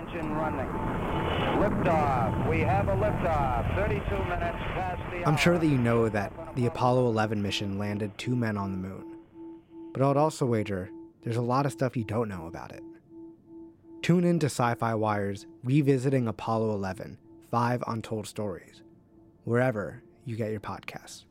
Engine running. Liftoff. We have a liftoff. 32 minutes past the I'm sure that you know that the Apollo 11 mission landed two men on the moon. But I'd also wager there's a lot of stuff you don't know about it. Tune in to Sci Fi Wire's Revisiting Apollo 11 Five Untold Stories, wherever you get your podcasts.